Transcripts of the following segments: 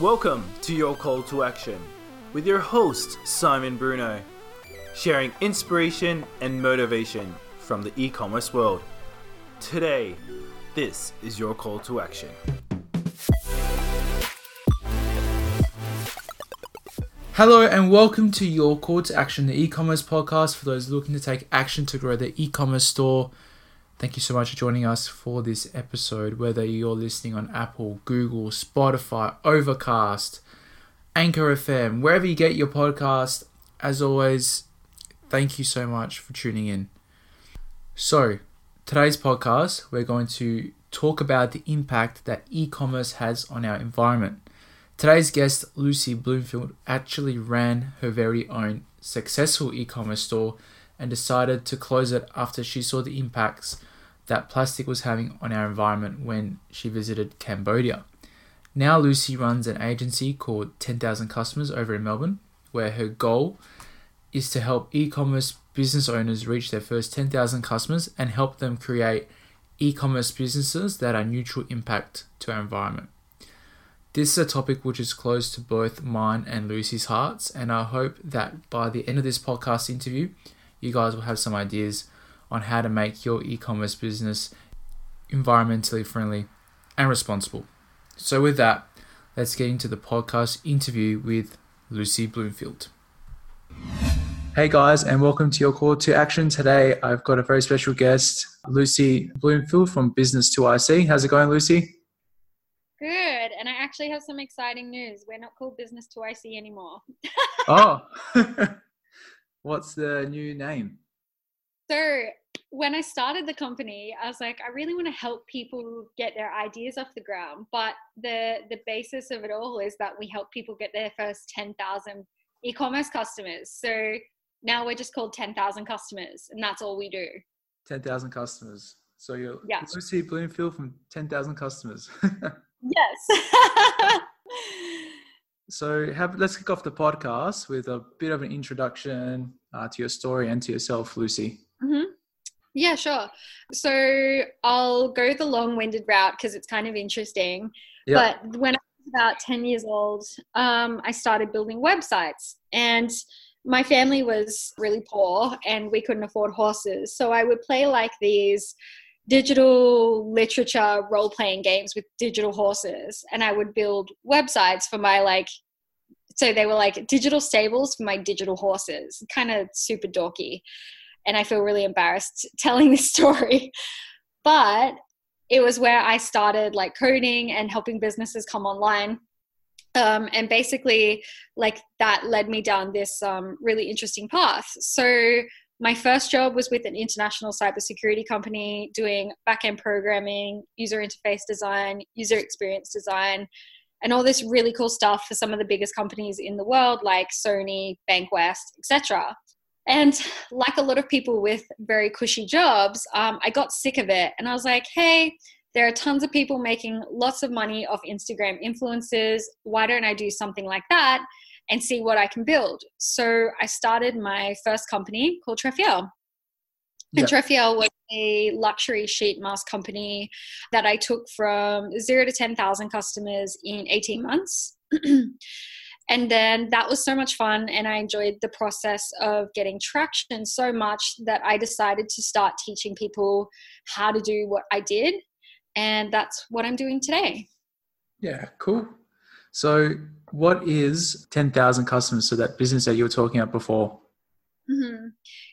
Welcome to Your Call to Action with your host, Simon Bruno, sharing inspiration and motivation from the e commerce world. Today, this is your call to action. Hello and welcome to your call to action, the e-commerce podcast for those looking to take action to grow their e-commerce store. Thank you so much for joining us for this episode. Whether you're listening on Apple, Google, Spotify, Overcast, Anchor FM, wherever you get your podcast, as always, thank you so much for tuning in. So, today's podcast, we're going to talk about the impact that e commerce has on our environment. Today's guest, Lucy Bloomfield, actually ran her very own successful e commerce store and decided to close it after she saw the impacts that plastic was having on our environment when she visited Cambodia. Now, Lucy runs an agency called 10,000 Customers over in Melbourne, where her goal is to help e commerce business owners reach their first 10,000 customers and help them create e commerce businesses that are neutral impact to our environment. This is a topic which is close to both mine and Lucy's hearts, and I hope that by the end of this podcast interview, you guys will have some ideas on how to make your e commerce business environmentally friendly and responsible. So, with that, let's get into the podcast interview with Lucy Bloomfield. Hey guys, and welcome to your call to action. Today, I've got a very special guest, Lucy Bloomfield from Business to IC. How's it going, Lucy? Good. And I actually have some exciting news. We're not called Business to IC anymore. oh, what's the new name? So, when I started the company, I was like, I really want to help people get their ideas off the ground. But the the basis of it all is that we help people get their first 10,000 e-commerce customers. So now we're just called 10,000 customers and that's all we do. 10,000 customers. So you're yeah. Lucy Bloomfield from 10,000 customers. yes. so have let's kick off the podcast with a bit of an introduction uh, to your story and to yourself, Lucy. Mm-hmm. Yeah, sure. So I'll go the long-winded route because it's kind of interesting. Yep. But when I was about 10 years old, um, I started building websites and my family was really poor and we couldn't afford horses. So I would play like these digital literature role playing games with digital horses and I would build websites for my like so they were like digital stables for my digital horses, kind of super dorky. And I feel really embarrassed telling this story. But it was where I started like coding and helping businesses come online. Um, and basically like that led me down this um, really interesting path. So my first job was with an international cybersecurity company doing backend programming user interface design user experience design and all this really cool stuff for some of the biggest companies in the world like sony bankwest etc and like a lot of people with very cushy jobs um, i got sick of it and i was like hey there are tons of people making lots of money off Instagram influencers. Why don't I do something like that and see what I can build? So I started my first company called Trefiel. Yep. And Trefiel was a luxury sheet mask company that I took from zero to 10,000 customers in 18 months. and then that was so much fun and i enjoyed the process of getting traction so much that i decided to start teaching people how to do what i did and that's what I'm doing today. Yeah, cool. So, what is 10,000 customers? So, that business that you were talking about before? Mm-hmm.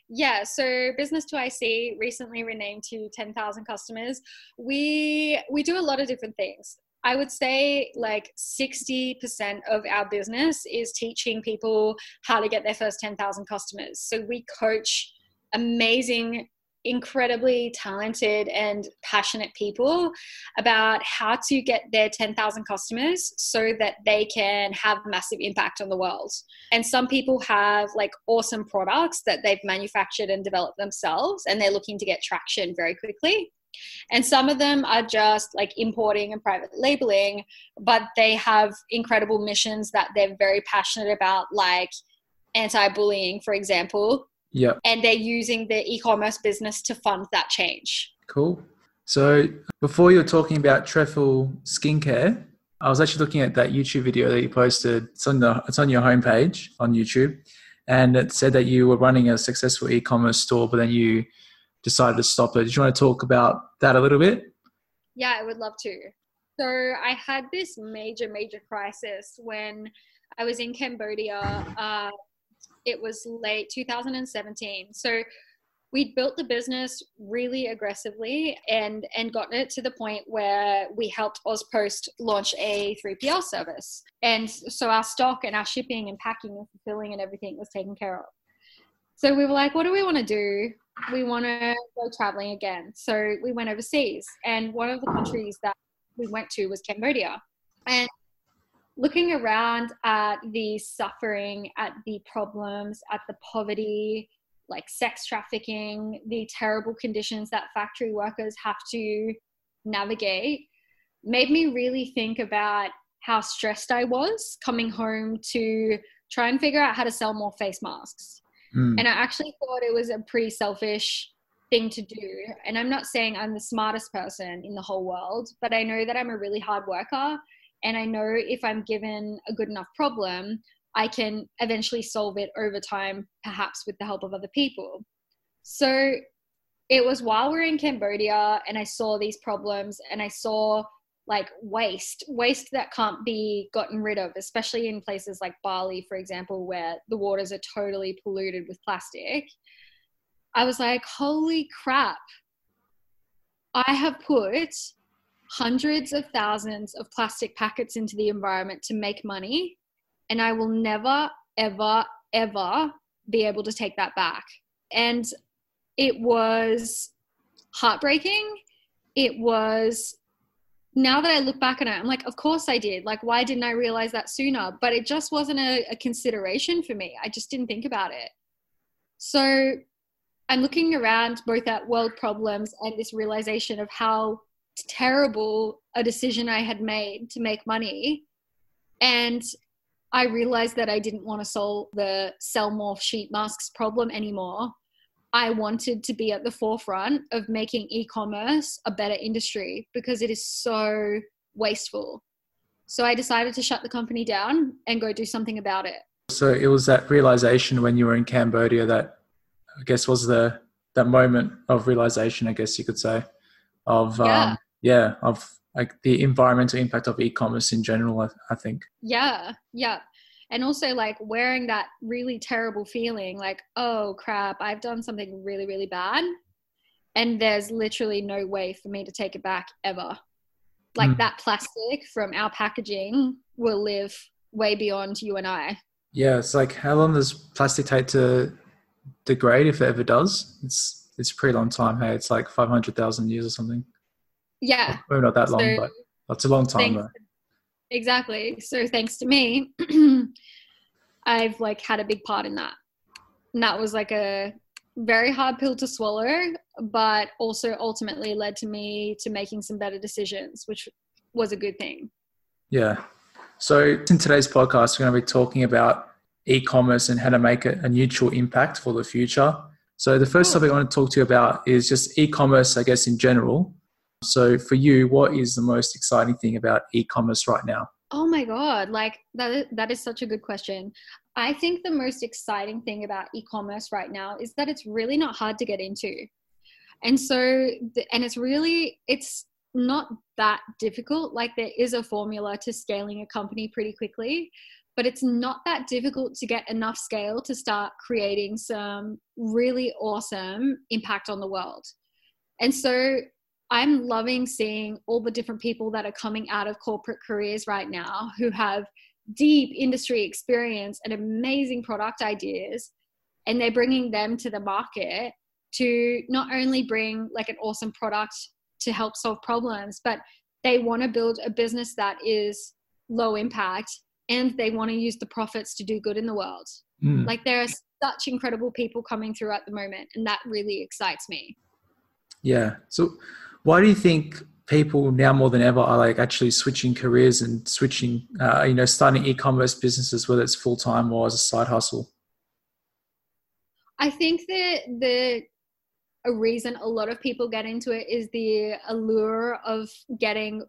Yeah, so Business to IC recently renamed to 10,000 customers. We we do a lot of different things. I would say like 60% of our business is teaching people how to get their first 10,000 customers. So we coach amazing incredibly talented and passionate people about how to get their 10,000 customers so that they can have massive impact on the world. And some people have like awesome products that they've manufactured and developed themselves and they're looking to get traction very quickly. And some of them are just like importing and private labeling, but they have incredible missions that they're very passionate about, like anti bullying, for example, yeah. And they're using the e-commerce business to fund that change. Cool. So before you're talking about Trefiel skincare, I was actually looking at that YouTube video that you posted. It's on the it's on your homepage on YouTube, and it said that you were running a successful e-commerce store, but then you decided to stop it. Do you want to talk about that a little bit? Yeah, I would love to. So I had this major, major crisis when I was in Cambodia. Uh, it was late 2017. So we'd built the business really aggressively and and gotten it to the point where we helped Auspost launch a 3PL service. And so our stock and our shipping and packing and fulfilling and everything was taken care of. So we were like, what do we want to do? We want to go traveling again. So we went overseas. And one of the countries that we went to was Cambodia. And looking around at the suffering, at the problems, at the poverty, like sex trafficking, the terrible conditions that factory workers have to navigate, made me really think about how stressed I was coming home to try and figure out how to sell more face masks. Mm. And I actually thought it was a pretty selfish thing to do. And I'm not saying I'm the smartest person in the whole world, but I know that I'm a really hard worker. And I know if I'm given a good enough problem, I can eventually solve it over time, perhaps with the help of other people. So it was while we are in Cambodia and I saw these problems and I saw like waste, waste that can't be gotten rid of, especially in places like Bali, for example, where the waters are totally polluted with plastic. I was like, holy crap. I have put hundreds of thousands of plastic packets into the environment to make money, and I will never, ever, ever be able to take that back. And it was heartbreaking. It was, now that I look back on it, I'm like, of course I did. Like, why didn't I realize that sooner? But it just wasn't a, a consideration for me. I just didn't think about it. So I'm looking around both at world problems and this realization of how terrible a decision I had made to make money. And I realized that I didn't want to solve the sell more sheet masks problem anymore. I wanted to be at the forefront of making e commerce a better industry because it is so wasteful. So I decided to shut the company down and go do something about it. So it was that realization when you were in Cambodia that I guess was the that moment of realization, I guess you could say, of yeah, um, yeah of like the environmental impact of e-commerce in general. I, I think. Yeah, yeah and also like wearing that really terrible feeling like oh crap i've done something really really bad and there's literally no way for me to take it back ever like mm. that plastic from our packaging will live way beyond you and i yeah it's like how long does plastic take to degrade if it ever does. It's it's a pretty long time. Hey, it's like five hundred thousand years or something. Yeah, maybe not that long, so, but that's a long time. Though. Exactly. So thanks to me, I've like had a big part in that. And that was like a very hard pill to swallow, but also ultimately led to me to making some better decisions, which was a good thing. Yeah. So in today's podcast, we're going to be talking about e-commerce and how to make it a neutral impact for the future. So the first topic I want to talk to you about is just e-commerce, I guess, in general. So for you, what is the most exciting thing about e-commerce right now? Oh my god, like that is, that is such a good question. I think the most exciting thing about e-commerce right now is that it's really not hard to get into. And so and it's really it's not that difficult. Like there is a formula to scaling a company pretty quickly but it's not that difficult to get enough scale to start creating some really awesome impact on the world. And so I'm loving seeing all the different people that are coming out of corporate careers right now who have deep industry experience and amazing product ideas and they're bringing them to the market to not only bring like an awesome product to help solve problems but they want to build a business that is low impact and they want to use the profits to do good in the world. Mm. Like there are such incredible people coming through at the moment, and that really excites me. Yeah. So, why do you think people now more than ever are like actually switching careers and switching, uh, you know, starting e-commerce businesses, whether it's full time or as a side hustle? I think that the a reason a lot of people get into it is the allure of getting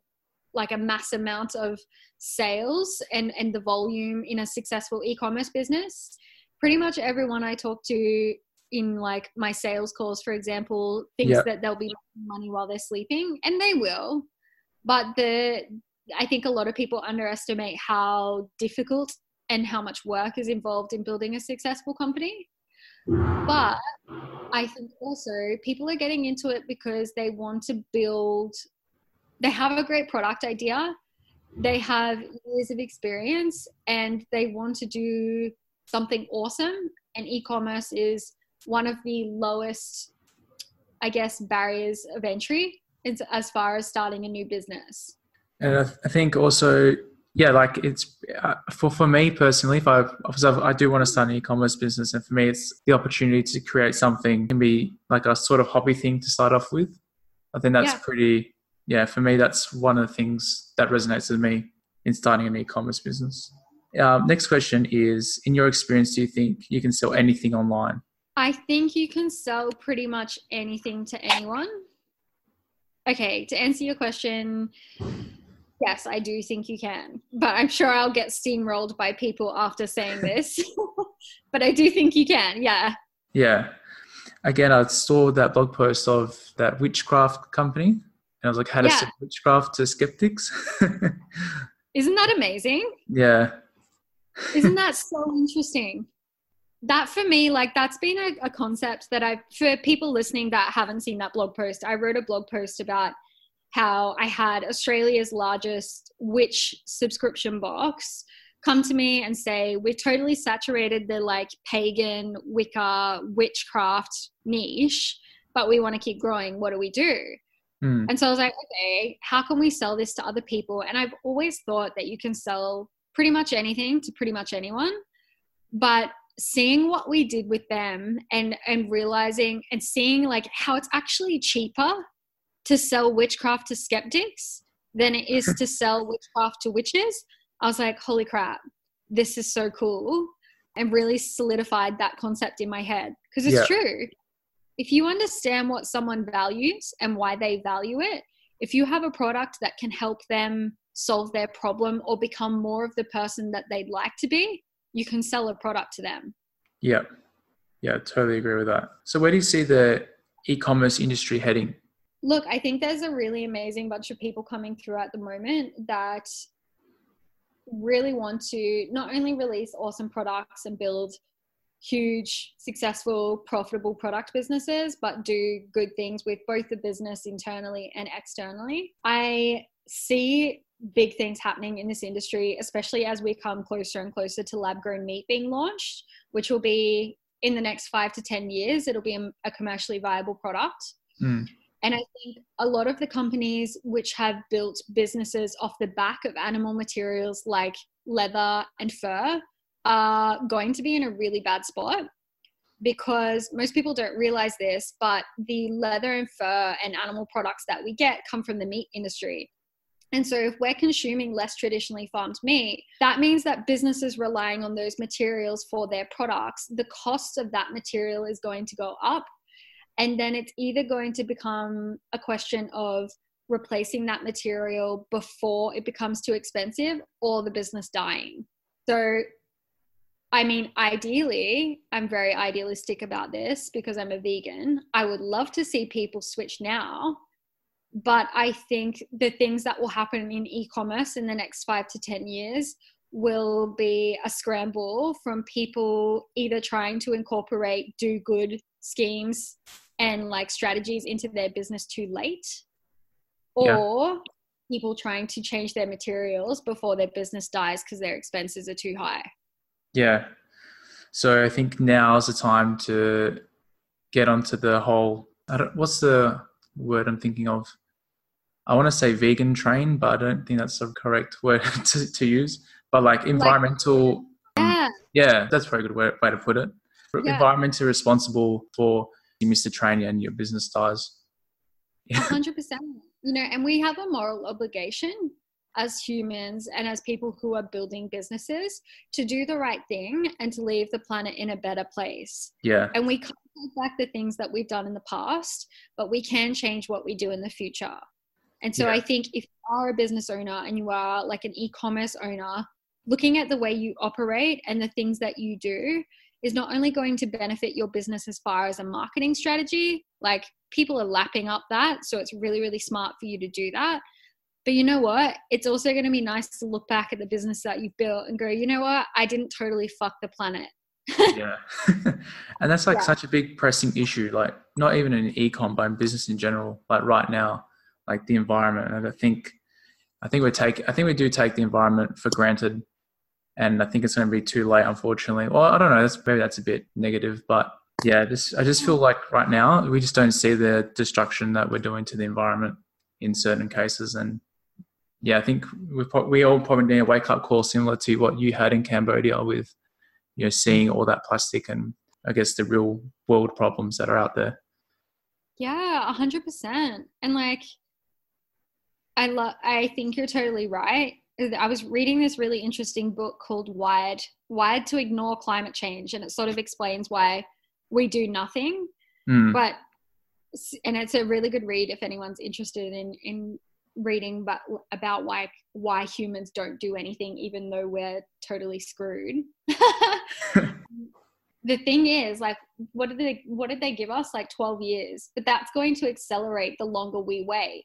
like a mass amount of sales and and the volume in a successful e-commerce business pretty much everyone i talk to in like my sales calls for example thinks yep. that they'll be making money while they're sleeping and they will but the i think a lot of people underestimate how difficult and how much work is involved in building a successful company but I think also people are getting into it because they want to build, they have a great product idea, they have years of experience, and they want to do something awesome. And e commerce is one of the lowest, I guess, barriers of entry is as far as starting a new business. And I think also yeah, like it's uh, for for me personally. If I I do want to start an e-commerce business, and for me, it's the opportunity to create something can be like a sort of hobby thing to start off with. I think that's yeah. pretty. Yeah, for me, that's one of the things that resonates with me in starting an e-commerce business. Uh, next question is: In your experience, do you think you can sell anything online? I think you can sell pretty much anything to anyone. Okay, to answer your question, Yes, I do think you can. But I'm sure I'll get steamrolled by people after saying this. but I do think you can. Yeah. Yeah. Again, I saw that blog post of that witchcraft company. And I was like, how to yeah. witchcraft to skeptics. Isn't that amazing? Yeah. Isn't that so interesting? That for me, like that's been a, a concept that I've, for people listening that haven't seen that blog post, I wrote a blog post about how I had Australia's largest witch subscription box come to me and say, We've totally saturated the like pagan, Wicca, witchcraft niche, but we want to keep growing. What do we do? Mm. And so I was like, okay, how can we sell this to other people? And I've always thought that you can sell pretty much anything to pretty much anyone. But seeing what we did with them and and realizing and seeing like how it's actually cheaper to sell witchcraft to skeptics than it is to sell witchcraft to witches. I was like, holy crap, this is so cool. And really solidified that concept in my head. Because it's yeah. true. If you understand what someone values and why they value it, if you have a product that can help them solve their problem or become more of the person that they'd like to be, you can sell a product to them. Yeah. Yeah, totally agree with that. So, where do you see the e commerce industry heading? Look, I think there's a really amazing bunch of people coming through at the moment that really want to not only release awesome products and build huge, successful, profitable product businesses, but do good things with both the business internally and externally. I see big things happening in this industry, especially as we come closer and closer to lab grown meat being launched, which will be in the next five to 10 years, it'll be a, commercially viable product. Mm. And I think a lot of the companies which have built businesses off the back of animal materials like leather and fur are going to be in a really bad spot because most people don't realize this, but the leather and fur and animal products that we get come from the meat industry. And so, if we're consuming less traditionally farmed meat, that means that businesses relying on those materials for their products, the cost of that material is going to go up and then it's either going to become a question of replacing that material before it becomes too expensive or the business dying. So, I mean, ideally, I'm very idealistic about this because I'm a vegan. I would love to see people switch now. But I think the things that will happen in e commerce in the next five to 10 years will be a scramble from people either trying to incorporate do good schemes and like strategies into their business too late or yeah. people trying to change their materials before their business dies because their expenses are too high. Yeah. So i think now is the time to get onto the whole I don't, what's the word i'm thinking of i want to say vegan train but i don't think that's the correct word to, to use but like environmental like, yeah. Um, yeah that's a very good way, way to put it yeah. environmentally responsible for you miss the train and your business dies. hundred percent. You know, and we have a moral obligation as humans and as people who are building businesses to do the right thing and to leave the planet in a better place. Yeah. And we can't take back the things that we've done in the past, but we can change what we do in the future. And so Yeah. I think if you are a business owner and you are like an e-commerce owner, looking at the way you operate and the things that you do is not only going to benefit your business as far as a marketing strategy, like people are lapping up that, so it's really really smart for you to do that. But you know what? It's also going to be nice to look back at the business that you've built and go, you know what? I didn't totally fuck the planet. yeah and that's like Yeah. such a big pressing issue like not even in ecom but in business in general like right now like the environment. And i think i think we take i think we do take the environment for granted. And i think it's going to be too late unfortunately. Well i don't know that's maybe that's a bit negative but yeah just i just feel like right now we just don't see the destruction that we're doing to the environment in certain cases. And yeah i think we we all probably need a wake up call similar to what you had in cambodia with you know seeing all that plastic and i guess the real world problems that are out there. Yeah, a hundred percent. And like, I love. I think you're totally right. I was reading this really interesting book called "Wired," "Wired to Ignore Climate Change," and it sort of explains why we do nothing. Mm, But, and it's a really good read if anyone's interested in in reading, but about why why humans don't do anything, even though we're totally screwed. the thing is like what did they what did they give us like 12 years but that's going to accelerate the longer we wait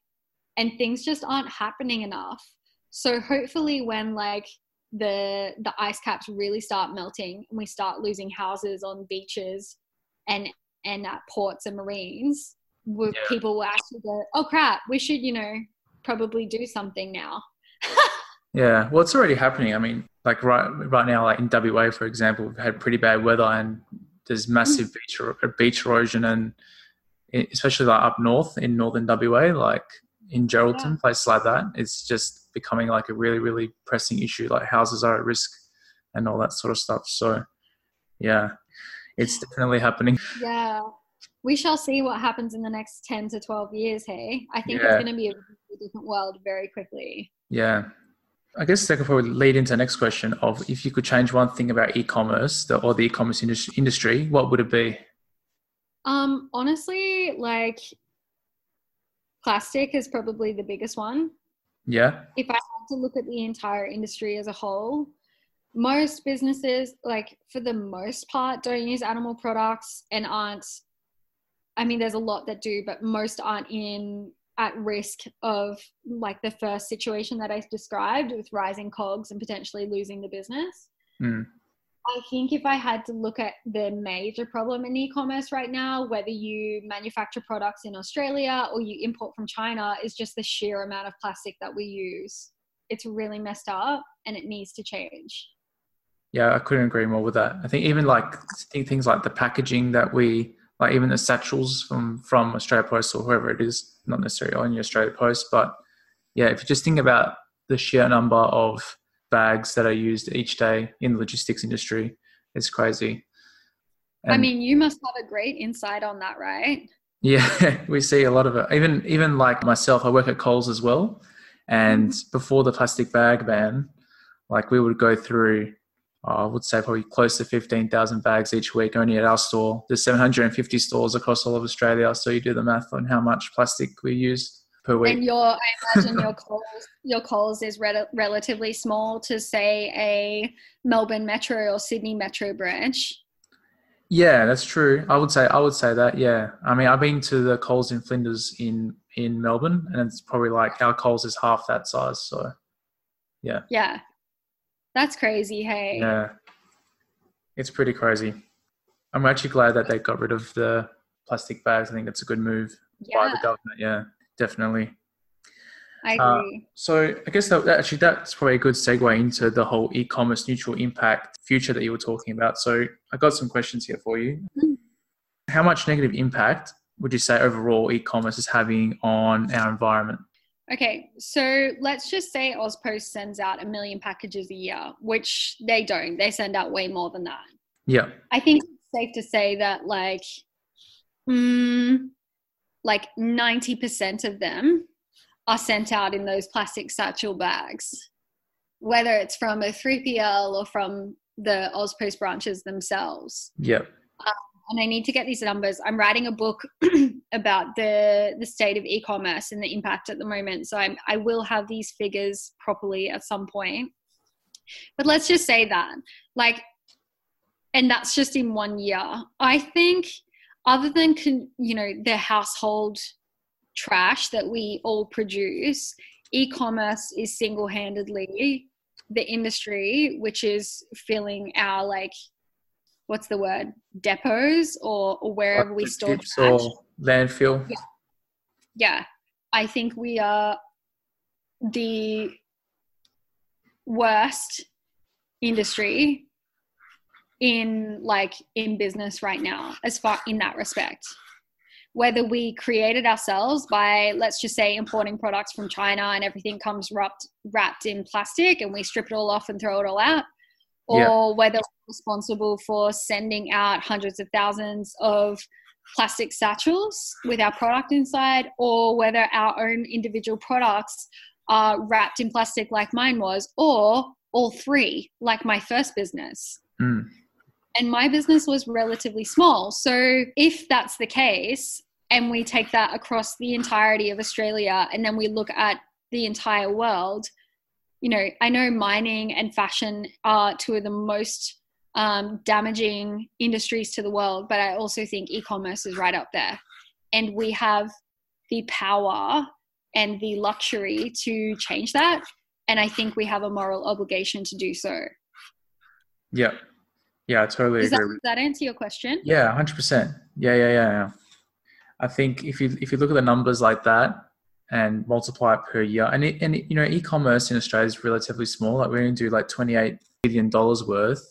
and things just aren't happening enough. So hopefully when like the the ice caps really start melting and we start losing houses on beaches and and at ports and marines we, Yeah. people will actually go oh crap we should you know probably do something now. Yeah well it's already happening. I mean like right right now like in wa for example we've had pretty bad weather and there's massive beach beach erosion and especially like up north in northern wa like in geraldton Yeah. places like that it's just becoming like a really really pressing issue like houses are at risk and all that sort of stuff so yeah it's definitely happening Yeah. We shall see what happens in the next 10 to 12 years, hey? I think Yeah. it's going to be a different world very quickly. Yeah. I guess that could probably lead into the next question of if you could change one thing about e-commerce the, or the e-commerce industry, what would it be? Um, honestly, like plastic is probably the biggest one. Yeah. If I had to look at the entire industry as a whole, most businesses, like for the most part, don't use animal products and aren't, I mean, there's a lot that do, but most aren't in at risk of like the first situation that I described with rising cogs and potentially losing the business. Mm. I think if I had to look at the major problem in e-commerce right now, whether you manufacture products in Australia or you import from China, is just the sheer amount of plastic that we use. It's really messed up and it needs to change. Yeah, I couldn't agree more with that. I think even like th- things like the packaging that we like, even the satchels from from Australia Post or whoever it is, not necessarily on your Australia Post, but yeah, if you just think about the sheer number of bags that are used each day in the logistics industry, it's crazy. I mean, you must have a great insight on that, right? Yeah, we see a lot of it. Even even like myself, I work at Coles as well. And before the plastic bag ban, like we would go through, uh, I would say probably close to fifteen thousand bags each week only at our store. There's seven hundred and fifty stores across all of Australia, so you do the math on how much plastic we use per week. And your, I imagine your Coles, your Coles is re- relatively small to say a Melbourne Metro or Sydney Metro branch. Yeah, that's true. I would say I would say that. Yeah, I mean I've been to the Coles in Flinders in in Melbourne, and it's probably like our Coles is half that size. So Yeah. Yeah, that's crazy, hey. Yeah. It's pretty crazy. I'm actually glad that they got rid of the plastic bags. I think it's a good move by the government. Yeah, definitely. I uh, agree. So I guess that, that actually that's probably a good segue into the whole e-commerce neutral impact future that you were talking about. So I got some questions here for you. Mhm. How much negative impact would you say overall e-commerce is having on our environment? Okay, so let's just say Auspost sends out a million packages a year, which they don't. They send out way more than that. Yeah. I think it's safe to say that like, mm, like ninety percent of them are sent out in those plastic satchel bags, whether it's from a three PL or from the Auspost branches themselves. Yeah. Um, and I need to get these numbers. I'm writing a book about the the state of e-commerce and the impact at the moment. So I'm, I will have these figures properly at some point. But let's just say that, like, and that's just in one year. I think, other than con, you know the household trash that we all produce, e-commerce is single-handedly the industry which is filling our like what's the word depots or, or wherever we store trash. landfill yeah. yeah i think we are the worst industry in like in business right now as far in that respect whether we create it ourselves by let's just say importing products from china and everything comes wrapped wrapped in plastic and we strip it all off and throw it all out or yeah. whether we're responsible for sending out hundreds of thousands of plastic satchels with our product inside, or whether our own individual products are wrapped in plastic like mine was, or all three, like my first business. Mm. And my business was relatively small. So if that's the case, and we take that across the entirety of Australia, and then we look at the entire world, you know, I know mining and fashion are two of the most um, damaging industries to the world, but I also think e commerce is right up there. And we have the power and the luxury to change that. And I think we have a moral obligation to do so. Yeah. Yeah, I totally Does agree. That, that answer your question? Yeah, 100%. Yeah, yeah, yeah, yeah. I think if you if you look at the numbers like that, and multiply it per year. And it, and it, you know, e-commerce in Australia is relatively small. Like we only do like twenty eight billion dollars worth,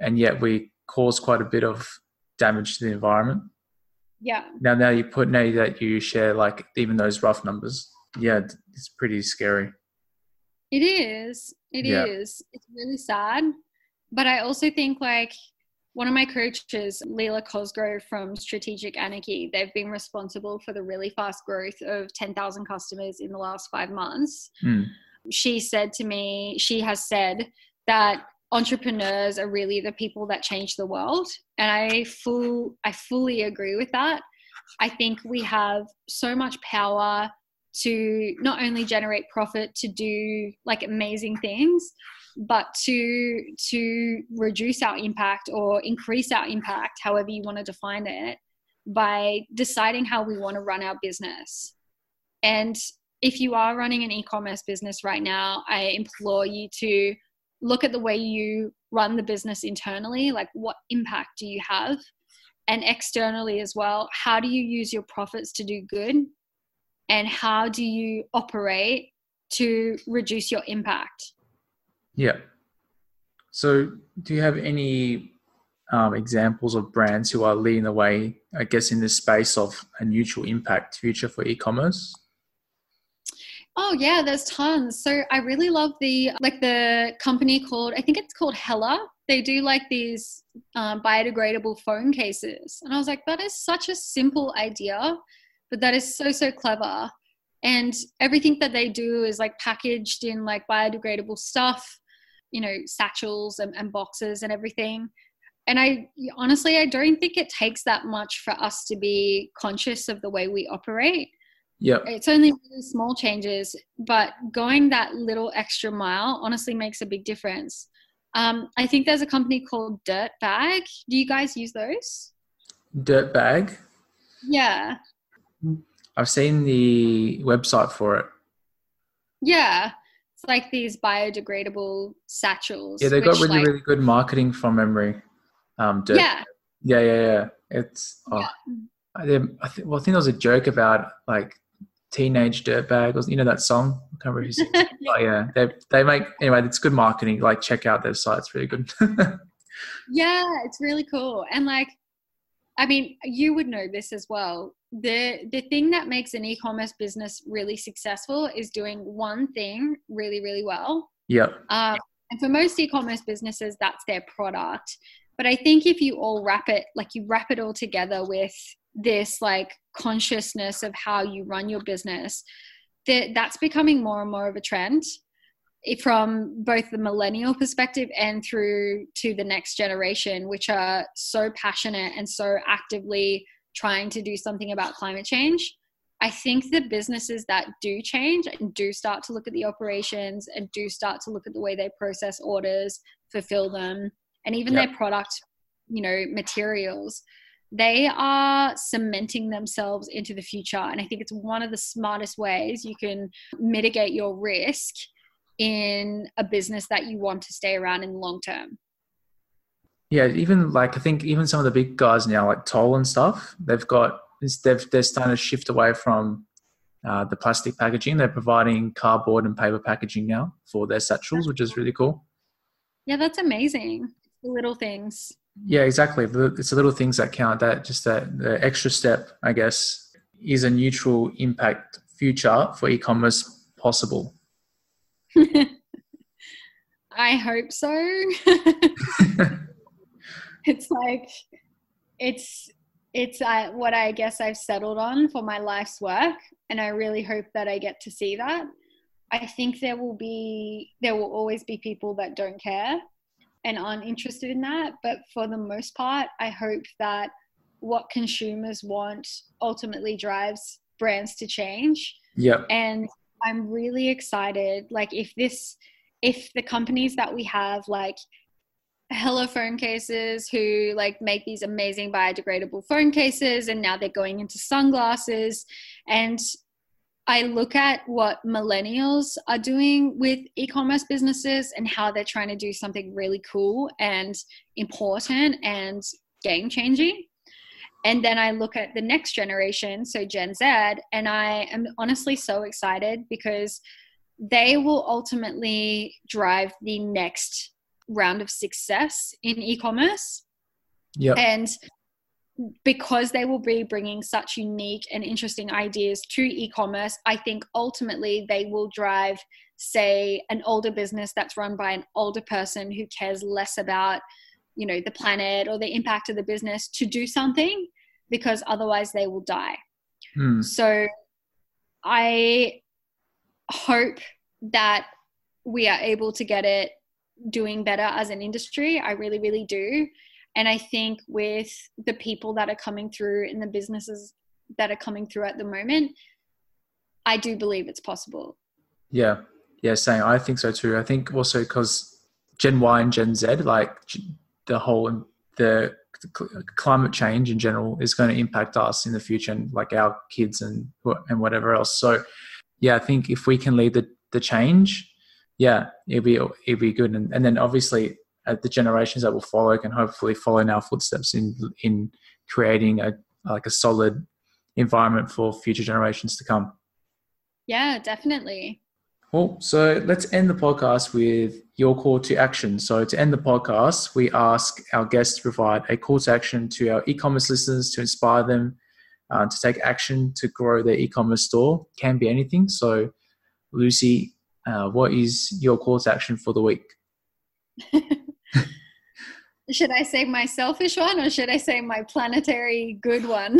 and yet we cause quite a bit of damage to the environment. Yeah. Now, now you put now that you share like even those rough numbers, yeah, it's pretty scary. It is. It yeah. is. It's really sad, but I also think like one of my coaches, Leela Cosgrove from Strategic Anarchy, they've been responsible for the really fast growth of 10,000 customers in the last five months. Mm. She said to me, she has said that entrepreneurs are really the people that change the world. And I full I fully agree with that. I think we have so much power to not only generate profit to do like amazing things, but to to reduce our impact or increase our impact however you want to define it by deciding how we want to run our business. And if you are running an e-commerce business right now i implore you to look at the way you run the business internally like what impact do you have? And externally as well how do you use your profits to do good? And how do you operate to reduce your impact yeah. So, do you have any um, examples of brands who are leading the way, I guess, in this space of a neutral impact future for e-commerce? Oh yeah, there's tons. So I really love the like the company called I think it's called Pela. They do like these um, biodegradable phone cases, and I was like, that is such a simple idea, but that is so so clever. And everything that they do is like packaged in like biodegradable stuff you know satchels and, and boxes and everything. And i honestly i don't think it takes that much for us to be conscious of the way we operate. Yeah. It's only really small changes but going that little extra mile honestly makes a big difference. Um, i think there's a company called dirt bag do you guys use those? Dirt bag yeah. I've seen the website for it. Yeah like these biodegradable satchels. Yeah, they got really, like, really good marketing from memory. Um, dirt. yeah. Yeah, yeah, yeah. It's, oh, yeah. I, I, think, well, I think there was a joke about like teenage dirtbag, or you know that song? I can't remember who sings oh, yeah, they they make anyway. It's good marketing. Like check out their site; it's really good. yeah, it's really cool, and like, I mean, you would know this as well. The the thing that makes an e-commerce business really successful is doing one thing really really well. Yeah um, and for most e-commerce businesses that's their product. But i think if you all wrap it like you wrap it all together with this like consciousness of how you run your business that that's becoming more and more of a trend from both the millennial perspective and through to the next generation which are so passionate and so actively trying to do something about climate change. I think the businesses that do change and do start to look at the operations and do start to look at the way they process orders, fulfill them, and even yep. their product, you know, materials, they are cementing themselves into the future. And I think it's one of the smartest ways you can mitigate your risk in a business that you want to stay around in the long term. Yeah, even like I think even some of the big guys now, like Toll and stuff, they've got they've they're starting to shift away from uh, the plastic packaging. They're providing cardboard and paper packaging now for their satchels, which is really cool. Yeah, that's amazing. The little things. Yeah, exactly. It's the little things that count. That just that the extra step, I guess, is a neutral impact future for e-commerce possible. I hope so. it's like it's it's uh, what I guess I've settled on for my life's work, and I really hope that I get to see that. I think there will be there will always be people that don't care and aren't interested in that. But for the most part, I hope that what consumers want ultimately drives brands to change. Yeah. And I'm really excited. Like if this, if the companies that we have, like Pela phone cases who like make these amazing biodegradable phone cases and now they're going into sunglasses and I look at what millennials are doing with e commerce businesses and how they're trying to do something really cool and important and game changing. And then I look at the next generation, so Gen Z, and I am honestly so excited because they will ultimately drive the next round of success in e commerce. Yeah. And because they will be bringing such unique and interesting ideas to e-commerce i think ultimately they will drive say an older business that's run by an older person who cares less about you know the planet or the impact of the business to do something because otherwise they will die hmm. so i hope that we are able to get it doing better as an industry i really really do and I think with the people that are coming through and the businesses that are coming through at the moment, I do believe it's possible. Yeah. Yeah, same. I think so too. I think also because Gen Y and Gen Z, like the whole, the climate change in general is going to impact us in the future and like our kids and and whatever else. So yeah, I think if we can lead the, the change, yeah, it'll be it'll be good. And and then obviously uh, the generations that will follow can hopefully follow in our footsteps in in creating a like a solid environment for future generations to come. Yeah, definitely. Well, so let's end the podcast with your call to action. So to end the podcast, we ask our guests to provide a call to action to our e-commerce listeners to inspire them uh, to take action to grow their e-commerce store. Can be anything. So, Lucy, uh, what is your call to action for the week? should I say my selfish one or should I say my planetary good one?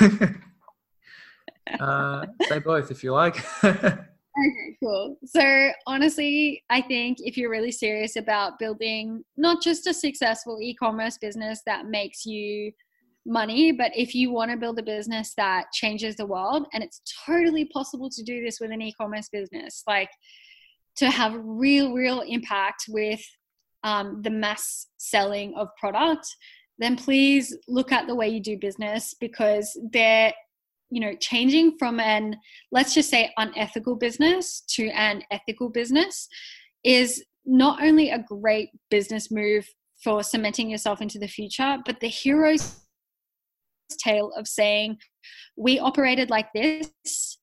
uh, say both if you like. okay, cool. So, honestly, I think if you're really serious about building not just a successful e commerce business that makes you money, but if you want to build a business that changes the world, and it's totally possible to do this with an e commerce business, like to have real, real impact with um, the mass selling of product, then please look at the way you do business because they're you know changing from an let's just say unethical business to an ethical business is not only a great business move for cementing yourself into the future but the hero's tale of saying we operated like this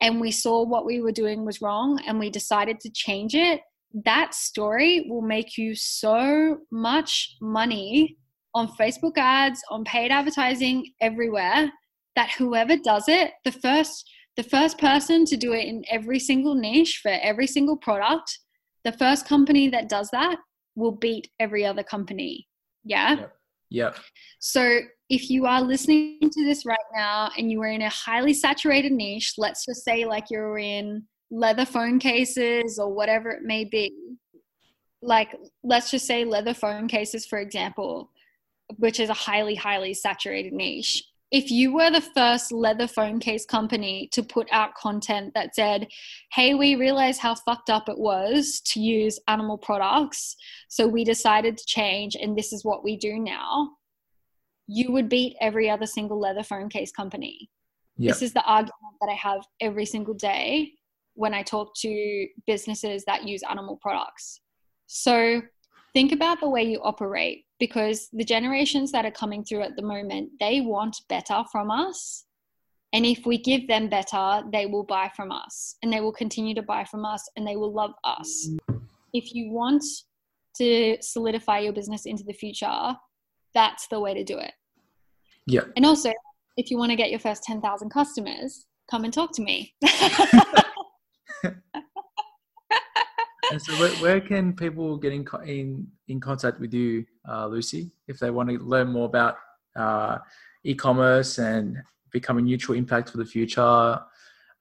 and we saw what we were doing was wrong and we decided to change it. That story will make you so much money on Facebook ads, on paid advertising everywhere that whoever does it, the first the first person to do it in every single niche for every single product, the first company that does that will beat every other company. Yeah? Yep. yep. So if you are listening to this right now and you are in a highly saturated niche, let's just say like you're in leather phone cases or whatever it may be like let's just say leather phone cases for example which is a highly highly saturated niche if you were the first leather phone case company to put out content that said, hey, we realize how fucked up it was to use animal products, so we decided to change, and this is what we do now, you would beat every other single leather phone case company. Yep. This is the argument that I have every single day when I talk to businesses that use animal products. So think about the way you operate because the generations that are coming through at the moment, they want better from us. And if we give them better, they will buy from us and they will continue to buy from us and they will love us. If you want to solidify your business into the future, that's the way to do it. Yeah. And also, if you want to get your first 10,000 customers, come and talk to me. and so, where, where, can people get in, in, in contact with you, uh, Lucy, if they want to learn more about uh, e commerce and become a neutral impact for the future?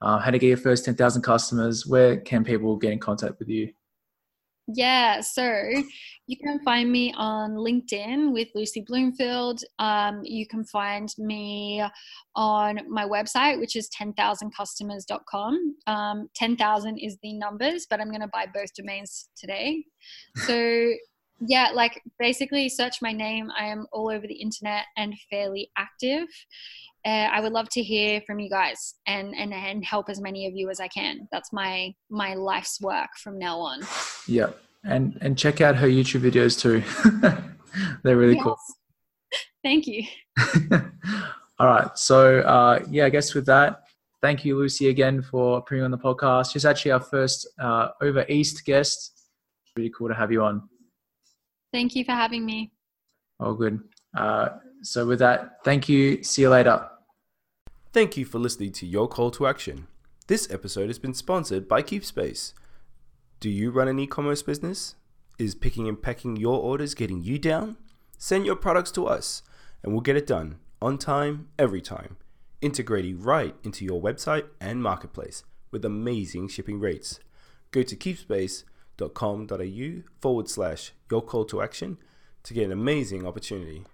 Uh, how to get your first 10,000 customers? Where can people get in contact with you? Yeah, so you can find me on LinkedIn with Lucy Bloomfield. Um, you can find me on my website, which is 10,000customers.com. Um, 10,000 is the numbers, but I'm going to buy both domains today. So, yeah, like basically search my name. I am all over the internet and fairly active. Uh, I would love to hear from you guys and, and and help as many of you as I can. That's my my life's work from now on. Yeah, and and check out her YouTube videos too. They're really yes. cool. Thank you. All right, so uh, yeah, I guess with that, thank you, Lucy, again for appearing on the podcast. She's actually our first uh, over East guest. Really cool to have you on. Thank you for having me. Oh, good. Uh, so, with that, thank you. See you later. Thank you for listening to Your Call to Action. This episode has been sponsored by Keepspace. Do you run an e commerce business? Is picking and packing your orders getting you down? Send your products to us and we'll get it done on time, every time, integrating right into your website and marketplace with amazing shipping rates. Go to keepspace.com.au forward slash your call to action to get an amazing opportunity.